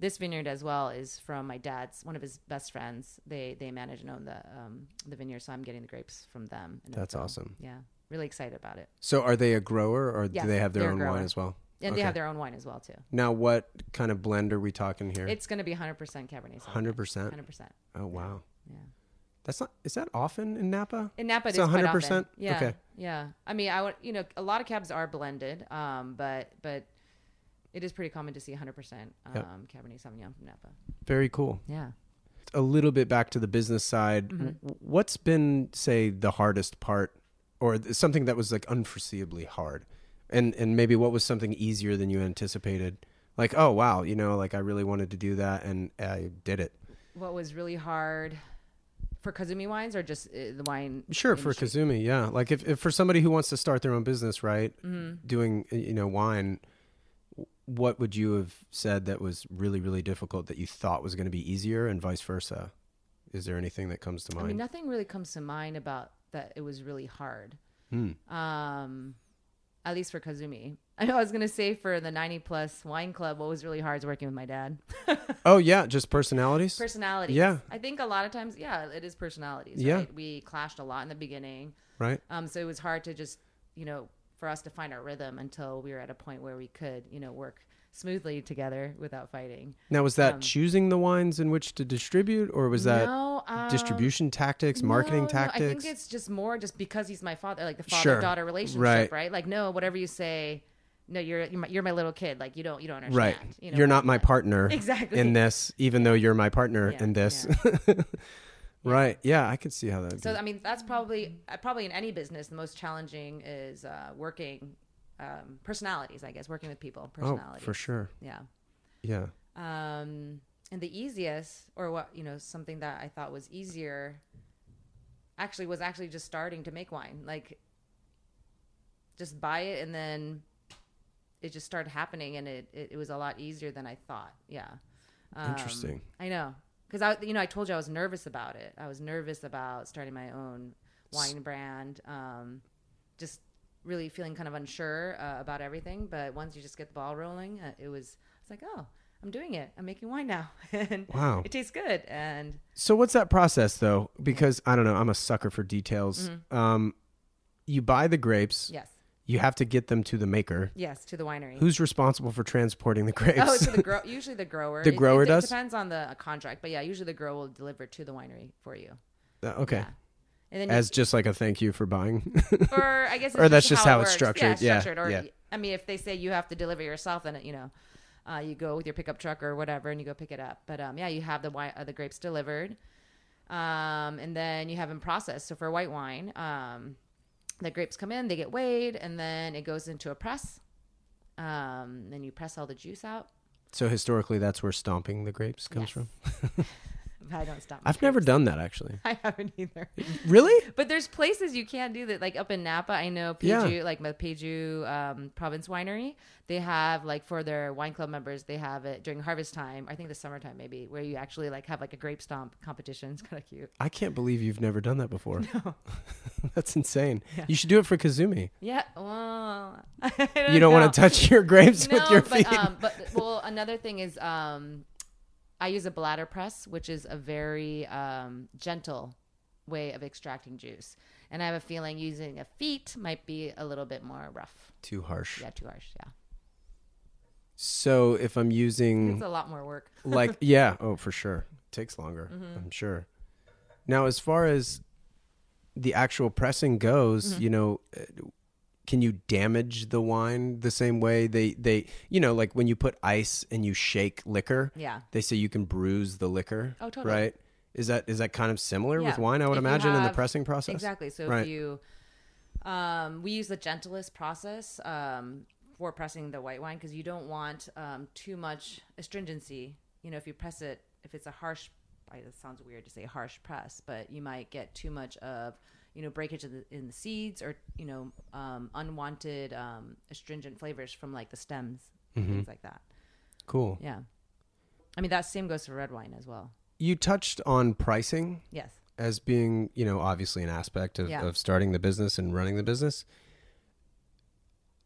This vineyard as well is from my dad's, one of his best friends. They they manage and own the um, the vineyard, so I'm getting the grapes from them. That's awesome. Yeah, really excited about it. So are they a grower or Yeah, do they have their own wine as well? And Okay. they have their own wine as well too. Now, what kind of blend are we talking here? It's going to be 100% Cabernet 100%. 100%. Oh, wow. Yeah. That's not, is that often in Napa? In Napa, It's quite 100%? often. Yeah. Okay. Yeah. I mean, I would, you know, a lot of cabs are blended, um, but, but it is pretty common to see 100% um, Yep. Cabernet Sauvignon from Napa. Very cool. Yeah. A little bit back to the business side. Mm-hmm. What's been, say, the hardest part or something that was like unforeseeably hard? And, and maybe what was something easier than you anticipated? Like, oh, wow, you know, like I really wanted to do that and I did it. What was really hard for Kazumi wines or just uh, the wine? Sure, for? Kazumi, yeah. Like if, if for somebody who wants to start their own business, right, Mm-hmm. doing you know wine, what would you have said that was really really difficult that you thought was going to be easier, and vice versa? Is there anything that comes to mind I mean, nothing really comes to mind about that it was really hard. Hmm. Um, at least for Kazumi. *laughs* I know I was going to say for the 90 plus wine club, what was really hard is working with my dad. *laughs* Oh yeah, just personalities. personalities. Yeah. I think a lot of times, yeah, it is personalities. Yeah. Right? We clashed a lot in the beginning. right. Um, so it was hard to just, you know, for us to find our rhythm until we were at a point where we could, you know, work smoothly together without fighting. Now, was that Um, choosing the wines in which to distribute, or was that no, um, distribution tactics, marketing no, no, tactics? I think it's just more just because he's my father, like the father daughter relationship, Right. right. Like, no, whatever you say, no, you're you're my, you're my little kid. Like, you don't you don't understand. right. You know, you're not my that. partner *laughs* Exactly. in this, even though you're my partner Yeah, in this. *laughs* right. Yeah, I could see how that. So I mean, that's probably uh, probably in any business the most challenging is uh, working um, personalities. I guess working with people, oh, personalities. for sure. Yeah. Yeah. Um, and the easiest, or what you know, something that I thought was easier, actually was actually just starting to make wine. Like, just buy it, and then it just started happening, and it it, it was a lot easier than I thought. Yeah. Um, Interesting. I know, because I you know I told you I was nervous about it. I was nervous about starting my own wine brand. Um, just really feeling kind of unsure uh, about everything. But once you just get the ball rolling, uh, it was it's like oh. I'm doing it. I'm making wine now, *laughs* and Wow. it tastes good. And So what's that process though? Because I don't know, I'm a sucker for details. Mm-hmm. Um, you buy the grapes. yes, You have to get them to the maker. yes, to the winery. Who's responsible for transporting the grapes? Oh, to the grow. *laughs* Usually the grower. The It- grower it, does? It depends on the contract, but yeah, usually the grower will deliver to the winery for you. Uh, okay. Yeah. And then you- As just like a thank you for buying. *laughs* or I guess, *laughs* it's Or that's just how it it's structured. Yeah, Yeah, structured. Or yeah. I mean, if they say you have to deliver yourself, then you know, uh, you go with your pickup truck or whatever, and you go pick it up. But um, yeah, you have the wine, uh, the grapes delivered, um, and then you have them processed. So for white wine, um, the grapes come in, they get weighed, and then it goes into a press. Um, then you press all the juice out. so historically, that's where stomping the grapes comes Yes. from. *laughs* I don't stop. I've never done that actually. *laughs* I haven't either. Really? But there's places you can't do that. Like up in Napa, I know Yeah. Like the Peju um, Province Winery, they have like for their wine club members, they have it during harvest time. I think the summertime maybe, where you actually like have like a grape stomp competition. It's kind of cute. I can't believe you've never done that before. *laughs* No. *laughs* that's insane. You should do it for Kazumi. Yeah. Well, You don't want to touch your grapes no, with your feet. But, um, but well, another thing is um, I use a bladder press, which is a very um, gentle way of extracting juice. And I have a feeling using a feet might be a little bit more rough. Too harsh. Yeah, too harsh. Yeah. So if I'm using It's a lot more work. *laughs* like *laughs* yeah oh for sure takes longer Mm-hmm. i'm sure now as far as the actual pressing goes Mm-hmm. you know uh, can you damage the wine the same way they they you know like when you put ice and you shake liquor Yeah. they say you can bruise the liquor Oh, totally. right is that is that kind of similar with wine i would If imagine in the pressing process Exactly. So Right. if you, um, we use the gentlest process um, for pressing the white wine because you don't want um, too much astringency. You know, if you press it, if it's a harsh, I- it sounds weird to say harsh press, but you might get too much of, you know, breakage in the, in the seeds or you know, um, unwanted um, astringent flavors from like the stems, Mm-hmm. things like that. cool Yeah. I mean, that same goes for red wine as well. you touched on pricing Yes. as being, you know, obviously an aspect of, Yeah. of starting the business and running the business.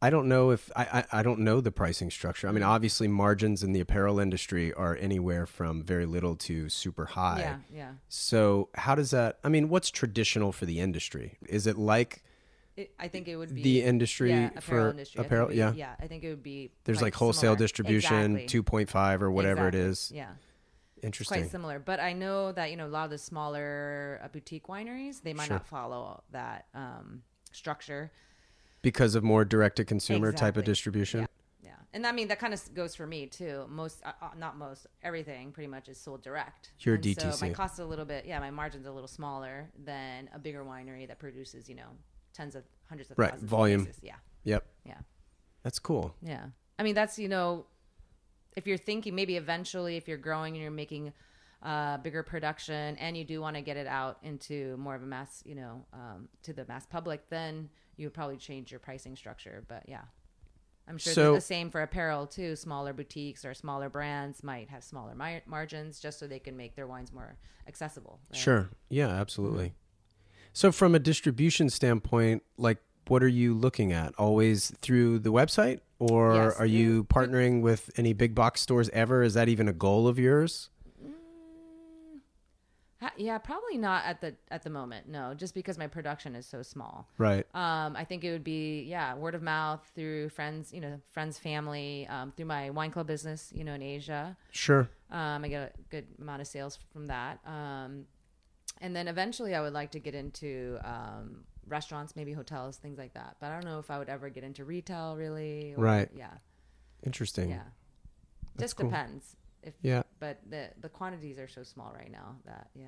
I don't know if I, I, I don't know the pricing structure. I mean, obviously margins in the apparel industry are anywhere from very little to super high. Yeah. Yeah. So how does that I mean, what's traditional for the industry? Is it like It, I think it would be the industry yeah, for apparel industry. Apparel? would Yeah. yeah. I think it would be. There's like wholesale similar. distribution, Exactly. 2.5 or whatever Exactly. it is. Yeah, Interesting. quite similar. But I know that you know a lot of the smaller uh, boutique wineries they might Sure. not follow that um, structure. Because of more direct to consumer type of distribution. Yeah, yeah, and I mean that kind of goes for me too. Most, uh, uh, not most, everything pretty much is sold direct. You're and So DTC. my cost is a little bit, yeah, my margin's a little smaller than a bigger winery that produces, you know, tens of hundreds of Right, thousands of volume. cases. Yeah, Yep. yeah. That's cool. Yeah. I mean, that's, you know, if you're thinking maybe eventually if you're growing and you're making uh, bigger production and you do want to get it out into more of a mass, you know, um, to the mass public, then you would probably change your pricing structure. But yeah, I'm sure So- the same for apparel too. Smaller boutiques or smaller brands might have smaller mar- margins just so they can make their wines more accessible. right? Sure. Yeah, absolutely. So from a distribution standpoint, like what are you looking at? Always through the website or Yes, are you partnering with any big box stores ever? Is that even a goal of yours? Ha- yeah, probably not at the at the moment. No, just because my production is so small. Right. Um, I think it would be yeah, word of mouth through friends, you know, friends, family, um, through my wine club business, you know, in Asia. Sure. Um, I get a good amount of sales from that. Um, and then eventually, I would like to get into um, restaurants, maybe hotels, things like that. But I don't know if I would ever get into retail, really. or- Right. Yeah. Interesting. Yeah. That's Just cool. depends. If Yeah. but the the quantities are so small right now that yeah.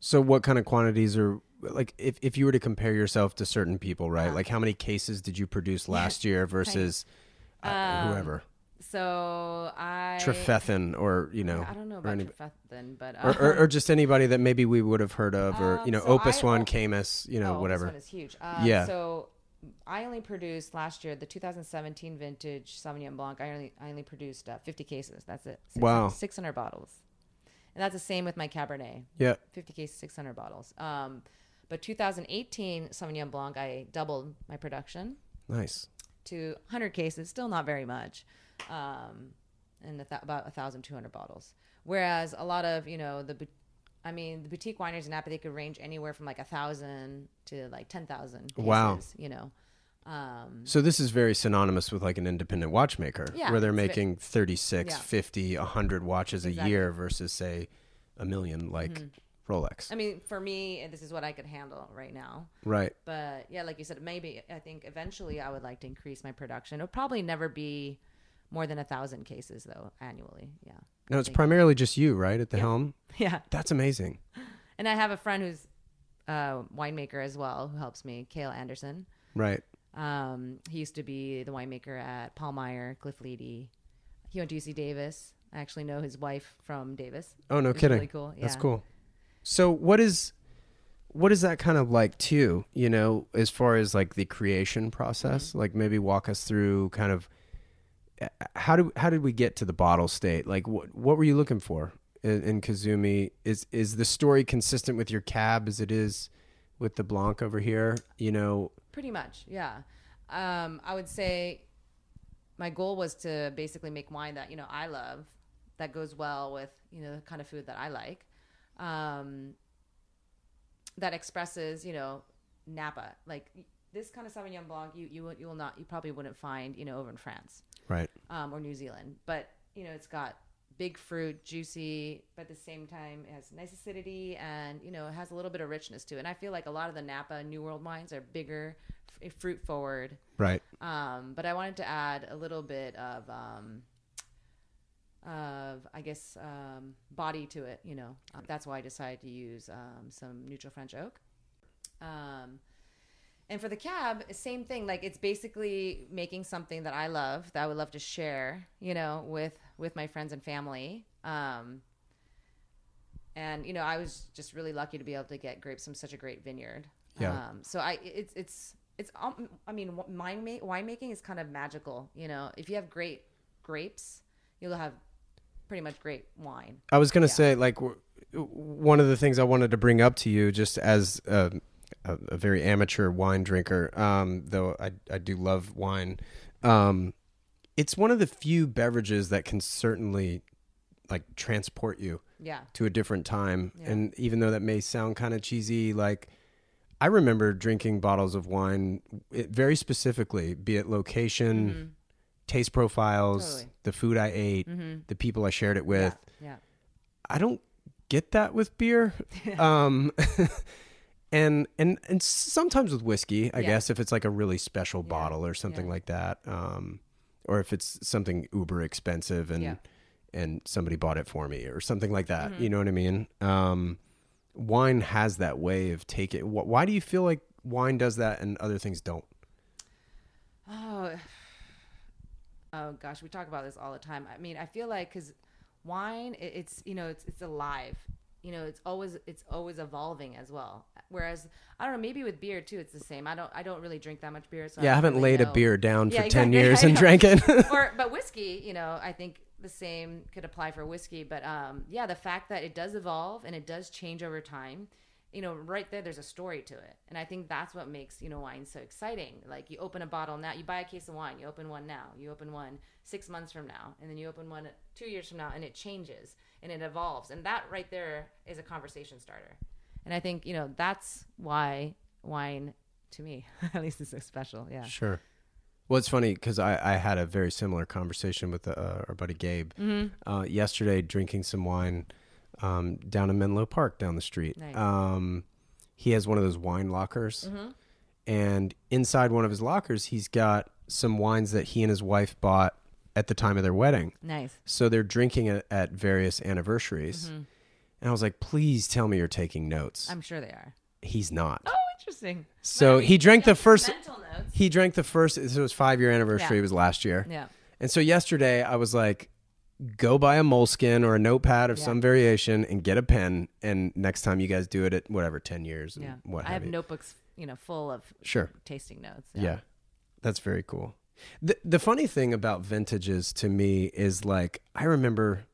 So what kind of quantities are like if, if you were to compare yourself to certain people, right? Uh-huh. Like how many cases did you produce last year *laughs* versus uh, Um, whoever? So I Trefethen or, you know, I don't know or about any- Trefethen, but or, or, um, or just anybody that maybe we would have heard of or, you Um, know, so Opus I One, Caymus, you know, oh, whatever. This one is huge. Um, Yeah. So I only produced last year the 2017 vintage Sauvignon Blanc. I only I only produced uh, 50 cases. That's it. Six- Wow. 600 bottles, and that's the same with my Cabernet. Yeah. 50 cases, 600 bottles. Um, but 2018 Sauvignon Blanc, I doubled my production Nice. to 100 cases. Still not very much, um, and th- about 1,200 bottles. Whereas a lot of you know the, I mean the boutique wineries in Napa they could range anywhere from like a thousand to like 10,000. Wow. You know. Um, So this is very synonymous with like an independent watchmaker Yeah, where they're it's ve- making 36, Yeah. 50, 100 watches a Exactly. Mm-hmm. year versus say a million like Rolex. I mean, for me, this is what I could handle right now. right. But yeah, like you said, maybe I think eventually I would like to increase my production. It'll probably never be more than a thousand cases though annually. Yeah. No, it's primarily just you, right, at the Yeah. helm? *laughs* Yeah. That's amazing. And I have a friend who's a winemaker as well who helps me, Kale Anderson. Right. Um, he used to be the winemaker at Pahlmeyer, Cliff Lede. He went to UC Davis. I actually know his wife from Davis. Oh, no kidding. Really cool. That's cool. So what is what is that kind of like too, you know, as far as like the creation process? Mm-hmm. Like maybe walk us through kind of how do how did we get to the bottle state? Like what what were you looking for in, in Kazumi? Is is the story consistent with your cab as it is with the Blanc over here? You know, Pretty much, yeah. Um, I would say my goal was to basically make wine that you know I love, that goes well with you know the kind of food that I like, um, that expresses you know Napa like this kind of Sauvignon Blanc. You you you will not you probably wouldn't find you know over in France right. um, or New Zealand, but you know it's got big fruit, juicy, but at the same time it has nice acidity and you know it has a little bit of richness to it. And I feel like a lot of the Napa New World wines are bigger, f- fruit forward. Right. Um, but I wanted to add a little bit of um, of I guess um, body to it. You know, Um, that's why I decided to use um, some neutral French oak. Um, and for the cab, same thing. Like it's basically making something that I love, that I would love to share, you know, with with my friends and family. Um, and you know, I was just really lucky to be able to get grapes from such a great vineyard. Yeah. Um, so I, it's it's it's. Um, I mean, wine ma- winemaking is kind of magical. You know, if you have great grapes, you'll have pretty much great wine. I was gonna Yeah. say like w- one of the things I wanted to bring up to you, just as a, a, a very amateur wine drinker, um, though I I do love wine. Um, it's one of the few beverages that can certainly like transport you Yeah. to a different time. Yeah. And even though that may sound kind of cheesy, like I remember drinking bottles of wine it, very specifically, be it location, taste profiles, Totally. the food I ate, Mm-hmm. the people I shared it with. Yeah. I don't get that with beer. *laughs* um, *laughs* and and and sometimes with whiskey, I Yeah. guess if it's like a really special Yeah. bottle or something Yeah. like that, um, or if it's something uber expensive and and somebody bought it for me or something like that. Mm-hmm. You know what I mean? Um, wine has that way of taking. Why do you feel like wine does that and other things don't? Oh, *sighs* oh gosh, we talk about this all the time. I mean, I feel like because wine, it's you know, it's it's alive. You know, it's always it's always evolving as well. Whereas I don't know, maybe with beer too, it's the same. I don't I don't really drink that much beer. So yeah, I don't haven't really laid a beer down for Yeah, 10 exactly. *laughs* years I and drank it. *laughs* or but whiskey, you know, I think the same could apply for whiskey. But um, yeah, the fact that it does evolve and it does change over time you know, right there, there's a story to it. And I think that's what makes, you know, wine so exciting. Like you open a bottle now, you buy a case of wine, you open one now, you open one six months from now, and then you open one two years from now, and it changes and it evolves. And that right there is a conversation starter. And I think, you know, that's why wine, to me, *laughs* at least is so special. Yeah. Sure. Well, it's funny because I, I had a very similar conversation with uh, our buddy Gabe Mm-hmm. uh, yesterday, drinking some wine um, down in Menlo Park down the street. Nice. Um, he has one of those wine lockers, Mm-hmm. and inside one of his lockers, he's got some wines that he and his wife bought at the time of their wedding. Nice. So they're drinking it at various anniversaries. Mm-hmm. And I was like, please tell me you're taking notes. I'm sure they are. He's not. Oh, interesting. So he drank the first. mental notes. He drank the first. So it was five year anniversary. Yeah. It was last year. Yeah. And so yesterday I was like, go buy a moleskin or a notepad of Yeah. some variation and get a pen. And next time you guys do it at whatever, 10 years and Yeah. what I have notebooks, you know, full of Sure. tasting notes. Yeah. That's very cool. The, the funny thing about vintages to me is like, I remember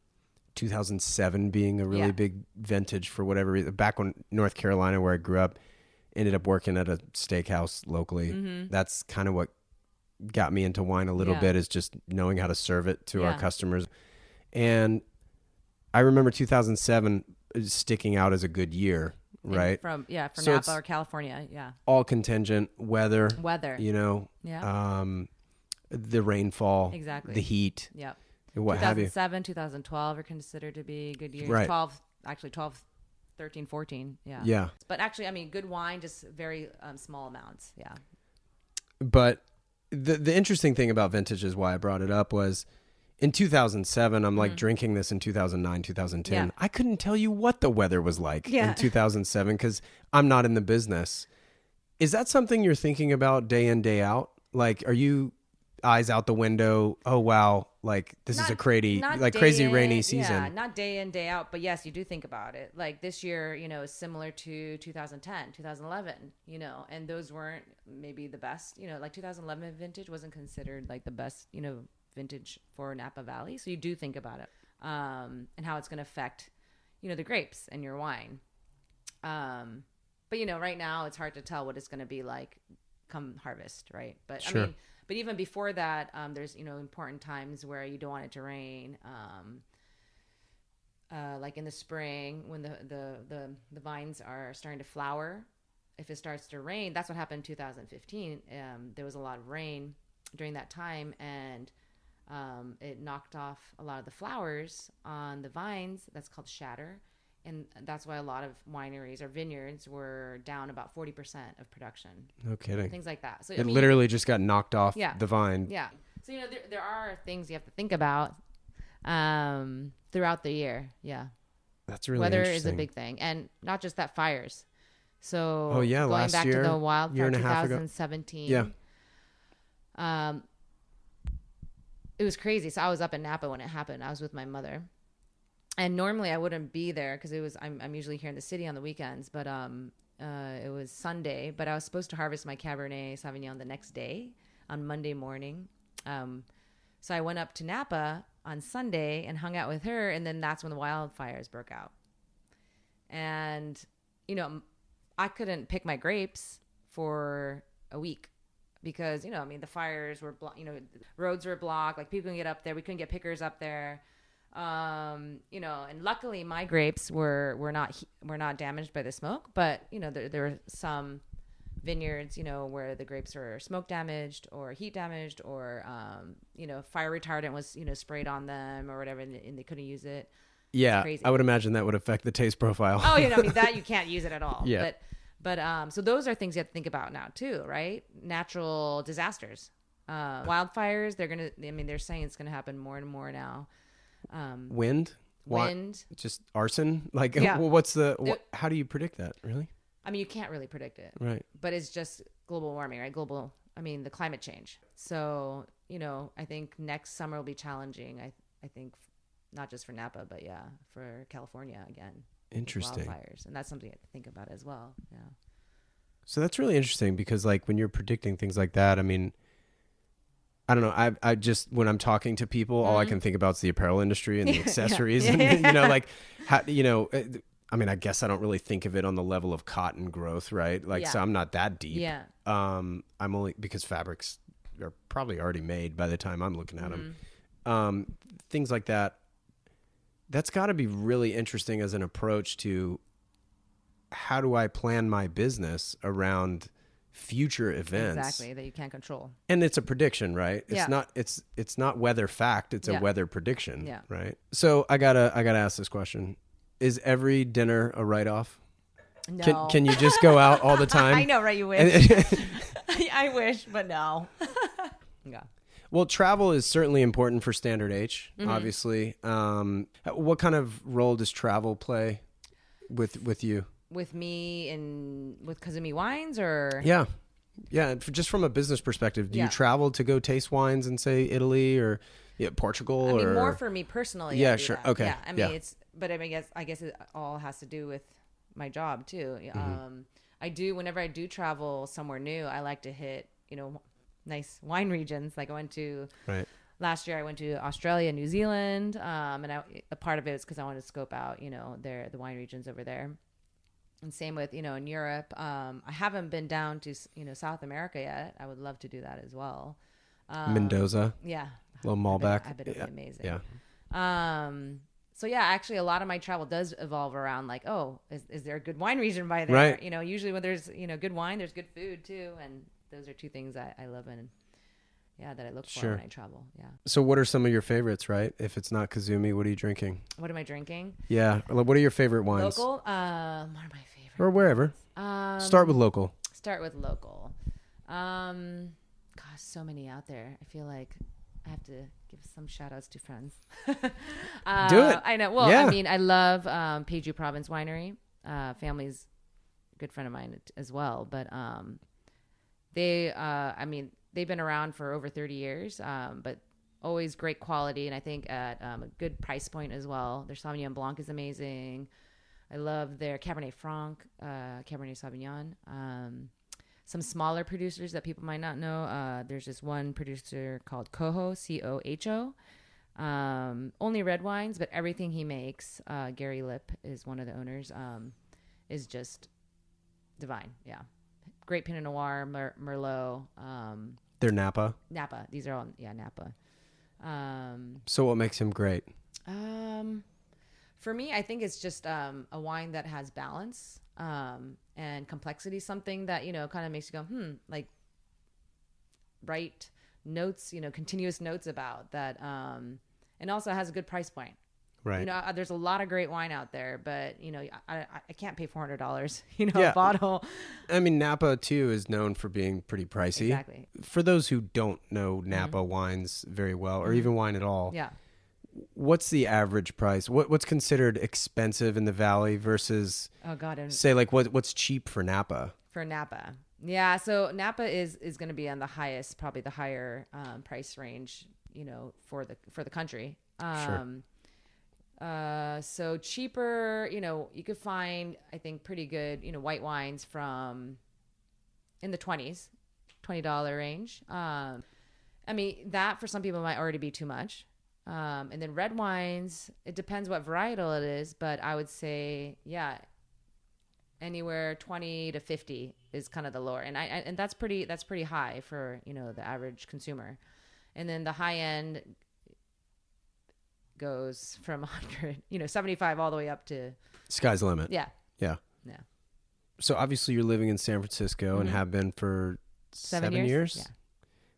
2007 being a really Yeah. big vintage for whatever reason. Back when North Carolina, where I grew up, ended up working at a steakhouse locally. Mm-hmm. That's kind of what got me into wine a little Yeah. bit is just knowing how to serve it to our customers. And I remember 2007 sticking out as a good year, And right? From yeah, from So Napa or California. Yeah. All contingent, weather, Weather. you know, Yeah. um, the rainfall, Exactly. the heat, Yep. What have you. 2007, 2012 are considered to be good years. Right. 12, actually 12, 13, 14. Yeah. Yeah. But actually, I mean, good wine, just very um, small amounts. Yeah. But the the interesting thing about vintage is why I brought it up was in 2007 I'm like drinking this in 2009 2010 Mm-hmm. Yeah. I couldn't tell you what the weather was like Yeah. in 2007 cuz I'm not in the business. Is that something you're thinking about day in day out? Like are you eyes out the window, oh wow, like this is a crazy like crazy in- rainy Yeah, season. not day in, day out, but yes, you do think about it. Like this year, you know, is similar to 2010, 2011, you know, and those weren't maybe the best, you know, like 2011 vintage wasn't considered like the best, you know, vintage for Napa Valley. So you do think about it um, and how it's going to affect, you know, the grapes and your wine. Um, but, you know, right now it's hard to tell what it's going to be like come harvest, right? But Sure. I mean, but even before that, um, there's you know important times where you don't want it to rain. Um, uh, like in the spring when the, the the the vines are starting to flower, if it starts to rain, that's what happened in 2015. Um, there was a lot of rain during that time, and um, it knocked off a lot of the flowers on the vines. That's called shatter. And that's why a lot of wineries or vineyards were down about 40% of production, No kidding. things like that. So, I It mean, literally just got knocked off Yeah. the vine. yeah. So you know there, there are things you have to think about um, throughout the year. Yeah, That's really weather is a big thing, and not just that fires. So Oh, yeah, going last back year, to the wildfire year and a ago. 2017. Yeah. Um, it was crazy. So I was up in Napa when it happened. I was with my mother, and normally I wouldn't be there because it was I'm I'm usually here in the city on the weekends, but um. Uh, it was Sunday, but I was supposed to harvest my Cabernet Sauvignon the next day on Monday morning. Um, so I went up to Napa on Sunday and hung out with her, and then that's when the wildfires broke out. And you know, I couldn't pick my grapes for a week because you know, I mean, the fires were, blo- you know, roads were blocked. Like people couldn't get up there. We couldn't get pickers up there. Um, you know, and luckily my grapes were were not were not damaged by the smoke, but you know, there there were some vineyards, you know, where the grapes were smoke damaged or heat damaged or um, you know, fire retardant was, you know, sprayed on them or whatever and, and they couldn't use it. Yeah. I would imagine that would affect the taste profile. Oh, you know, I mean that *laughs* you can't use it at all. Yeah. But but um so those are things you have to think about now too, right? Natural disasters. Uh, wildfires, they're gonna I mean they're saying it's gonna happen more and more now. Um Wind, Why- wind. just arson. *laughs* Like, Yeah. well, what's the? How do you predict that? Really? I mean you can't really predict it. Right. but it's just global warming, right? Global, I mean, the climate change. So, you know, I think next summer will be challenging. I, I think not just for Napa, but yeah, for California again. Interesting. Wildfires. And that's something to think about as well. Yeah. So that's really interesting because, like, when you're predicting things like that, I mean, I don't know. I I just when I'm talking to people, all I can think about is the apparel industry and the Mm-hmm. *laughs* Yeah. accessories, *laughs* Yeah. and you know, like, how, you know, uh, I mean, I guess I don't really think of it on the level of cotton growth, right? Like, so I'm not that deep. Yeah. Um, I'm only because fabrics are probably already made by the time I'm looking at them. Mm-hmm. Um, things like that. That's got to be really interesting as an approach to how do I plan my business around future events? Exactly. That you can't control. And it's a prediction, right? It's Yeah. not it's it's not weather fact, it's a Yeah. weather prediction, Yeah. right? So I got to I got to ask this question. Is every dinner a write off? No. Can can you just go out all the *laughs* time? I know, right? You wish. I, *laughs* *laughs* I wish, but no. yeah. Well, travel is certainly important for Standard H, Mm-hmm. obviously. Um, what kind of role does travel play with with you? With me and with Kazumi Wines or Yeah, yeah. Just from a business perspective, do Yeah. you travel to go taste wines in say Italy or yeah, Portugal I mean, or more for me personally. Yeah, sure. that. Okay. Yeah, I mean, Yeah. it's but I mean, I guess I guess it all has to do with my job too. Mm-hmm. Um, I do whenever I do travel somewhere new, I like to hit you know nice wine regions. Like I went to right? last year, I went to Australia, New Zealand, um, and I, a part of it is because I wanted to scope out you know their the wine regions over there. And same with you know in Europe. Um, I haven't been down to you know South America yet. I would love to do that as well. Um, Mendoza, Yeah, little Malbec. I bet it'd yeah. be amazing. yeah. Um. So yeah, actually, a lot of my travel does evolve around like, oh, is, is there a good wine region by there? Right. You know, usually when there's you know good wine, there's good food too, and those are two things I, I love and yeah that I look for Sure. when I travel. Yeah. So, what are some of your favorites? Right? If it's not Kazumi, what are you drinking? What am I drinking? Yeah. What are your favorite wines? Local. Um. What are my favorite? or wherever. Um, Start with local. start with local. Um. Gosh, so many out there. I feel like I have to give some shout outs to friends. *laughs* uh, Do it. I know. Well, Yeah. I mean, I love um, Peju Province Winery. Uh, family's a good friend of mine as well. But um, they, uh, I mean, they've been around for over 30 years, um, but always great quality. And I think at um, a good price point as well. Their Sauvignon Blanc is amazing. I love their Cabernet Franc, uh, Cabernet Sauvignon. Um, some smaller producers that people might not know. Uh, there's this one producer called Coho, C O H O. Um, only red wines, but everything he makes, uh, Gary Lipp is one of the owners, um, is just divine. Yeah. Great Pinot Noir, Mer- Merlot, um, They're Napa. Napa. These are all, yeah, Napa. Um, So, what makes him great? um, for me, I think it's just um, a wine that has balance um, and complexity. Something that you know kind of makes you go, hmm, like write notes, you know, continuous notes about that, um, and also has a good price point. Right. You know, there's a lot of great wine out there, but you know, I, I, can't pay four hundred dollars, *laughs* you know, Yeah. a bottle. I mean, Napa too is known for being pretty pricey. Exactly. For those who don't know Napa wines very well, or even wine at all, Yeah. what's the average price? What what's considered expensive in the valley versus Oh God, and say like what what's cheap for Napa? for Napa. Yeah, so Napa is is going to be on the highest, probably the higher um, price range, you know, for the for the country. Um, uh, so cheaper, you know, you could find I think pretty good, you know, white wines from in the twenties, twenty dollar range. Um, I mean that for some people might already be too much. Um, and then red wines, it depends what varietal it is, but I would say, yeah, anywhere 20 to 50 is kind of the lower and I and that's pretty that's pretty high for you know the average consumer and then the high end goes from *laughs* 100 you know 75 all the way up to Sky's the limit. yeah Yeah. yeah So obviously you're living in San Francisco and Mhm. have been for Seven seven, years? years. Yeah.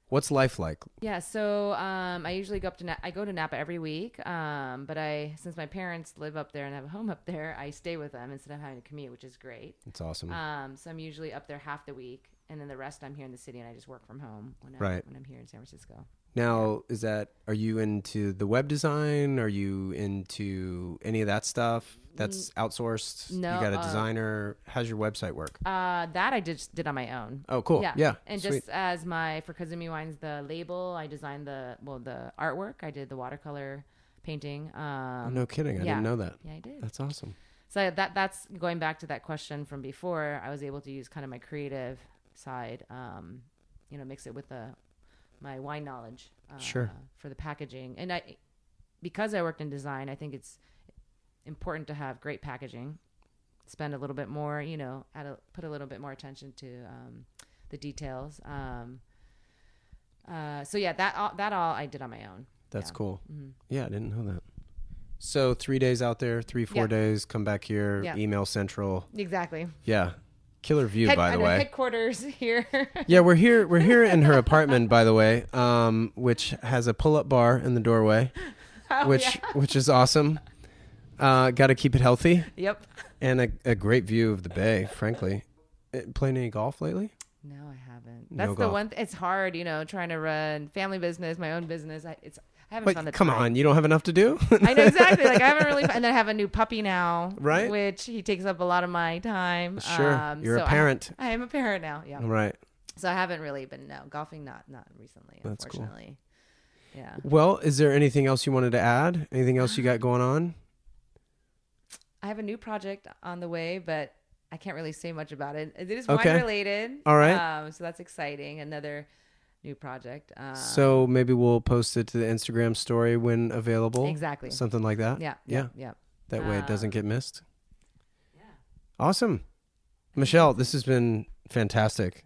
What's life like? yeah so um i usually go up to Na- i go to napa every week um but i since my parents live up there and have a home up there i stay with them instead of having to commute which is great It's awesome. um so i'm usually up there half the week and then the rest i'm here in the city and i just work from home when, Right. When i'm here in san francisco now, is that are you into the web design? Are you into any of that stuff? That's outsourced. no, you got a uh, designer. How's your website work? Uh, that I just did on my own. Oh, cool. Yeah, Yeah. And sweet. just as my for Kazumi Wines, the label, I designed the well the artwork. I did the watercolor painting. Um, no kidding. I yeah. didn't know that. yeah, I did. That's awesome. So that that's going back to that question from before. I was able to use kind of my creative side, um, you know, mix it with the my wine knowledge uh, Sure. for the packaging. And I, because I worked in design, I think it's important to have great packaging. spend a little bit more, you know, add a, put a little bit more attention to um, the details. Um, uh, so yeah, that all, that all I did on my own. That's Yeah. cool. Mhm. Yeah, I didn't know that. So three days out there, three four Yeah. days, come back here, Yeah. email central. Exactly. Yeah, killer view Head- by the way. headquarters *laughs* here. Yeah, we're here. We're here in her apartment, by the way, um, which has a pull-up bar in the doorway, *laughs* Oh, which yeah. which is awesome. Uh, Got to keep it healthy, Yep. and a, a great view of the bay. Frankly, Uh, playing any golf lately? No, I haven't. No That's the golf. one. Th- it's hard, you know, trying to run family business, my own business. I, it's I haven't found come time. on, you don't have enough to do. I know exactly. Like I haven't really, *laughs* and then I have a new puppy now, Right. Which he takes up a lot of my time. Sure, Um, you're so a I- parent, *laughs* I, am a parent now. Yeah. right? So I haven't really been no golfing. Not not recently. That's cool. unfortunately. Yeah. Well, is there anything else you wanted to add? Anything else you got *gasps* going on? I have a new project on the way, but I can't really say much about it. It is Okay. wine related. All right. Um, so that's exciting. Another new project. Um, so maybe we'll post it to the Instagram story when available. exactly. Something like that. Yeah. Yeah. Yeah. Yeah. That way it doesn't Um, get missed. Yeah. Awesome. Michelle, this has been fantastic.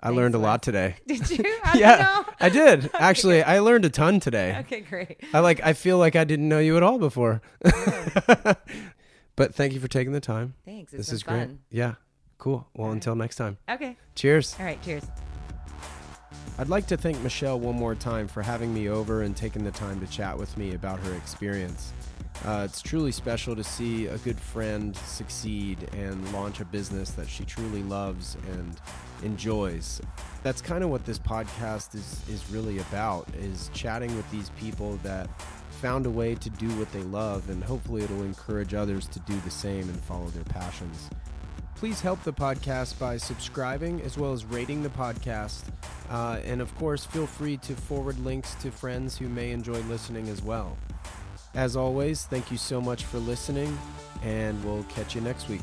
I Thanks, learned a lot today. *laughs* Did you? *laughs* Yeah, know? I did. *laughs* Actually, I learned a ton today. Okay, great. I like I feel like I didn't know you at all before. but thank you for taking the time. Thanks. this is great. fun. Yeah. Cool. Well, right. until next time. Okay. Cheers. All right. Cheers. I'd like to thank Michelle one more time for having me over and taking the time to chat with me about her experience. Uh, it's truly special to see a good friend succeed and launch a business that she truly loves and enjoys. That's kind of what this podcast is is really about is chatting with these people that found a way to do what they love and hopefully it'll encourage others to do the same and follow their passions. Please help the podcast by subscribing as well as rating the podcast. Uh, and of course, feel free to forward links to friends who may enjoy listening as well. As always, thank you so much for listening, and we'll catch you next week.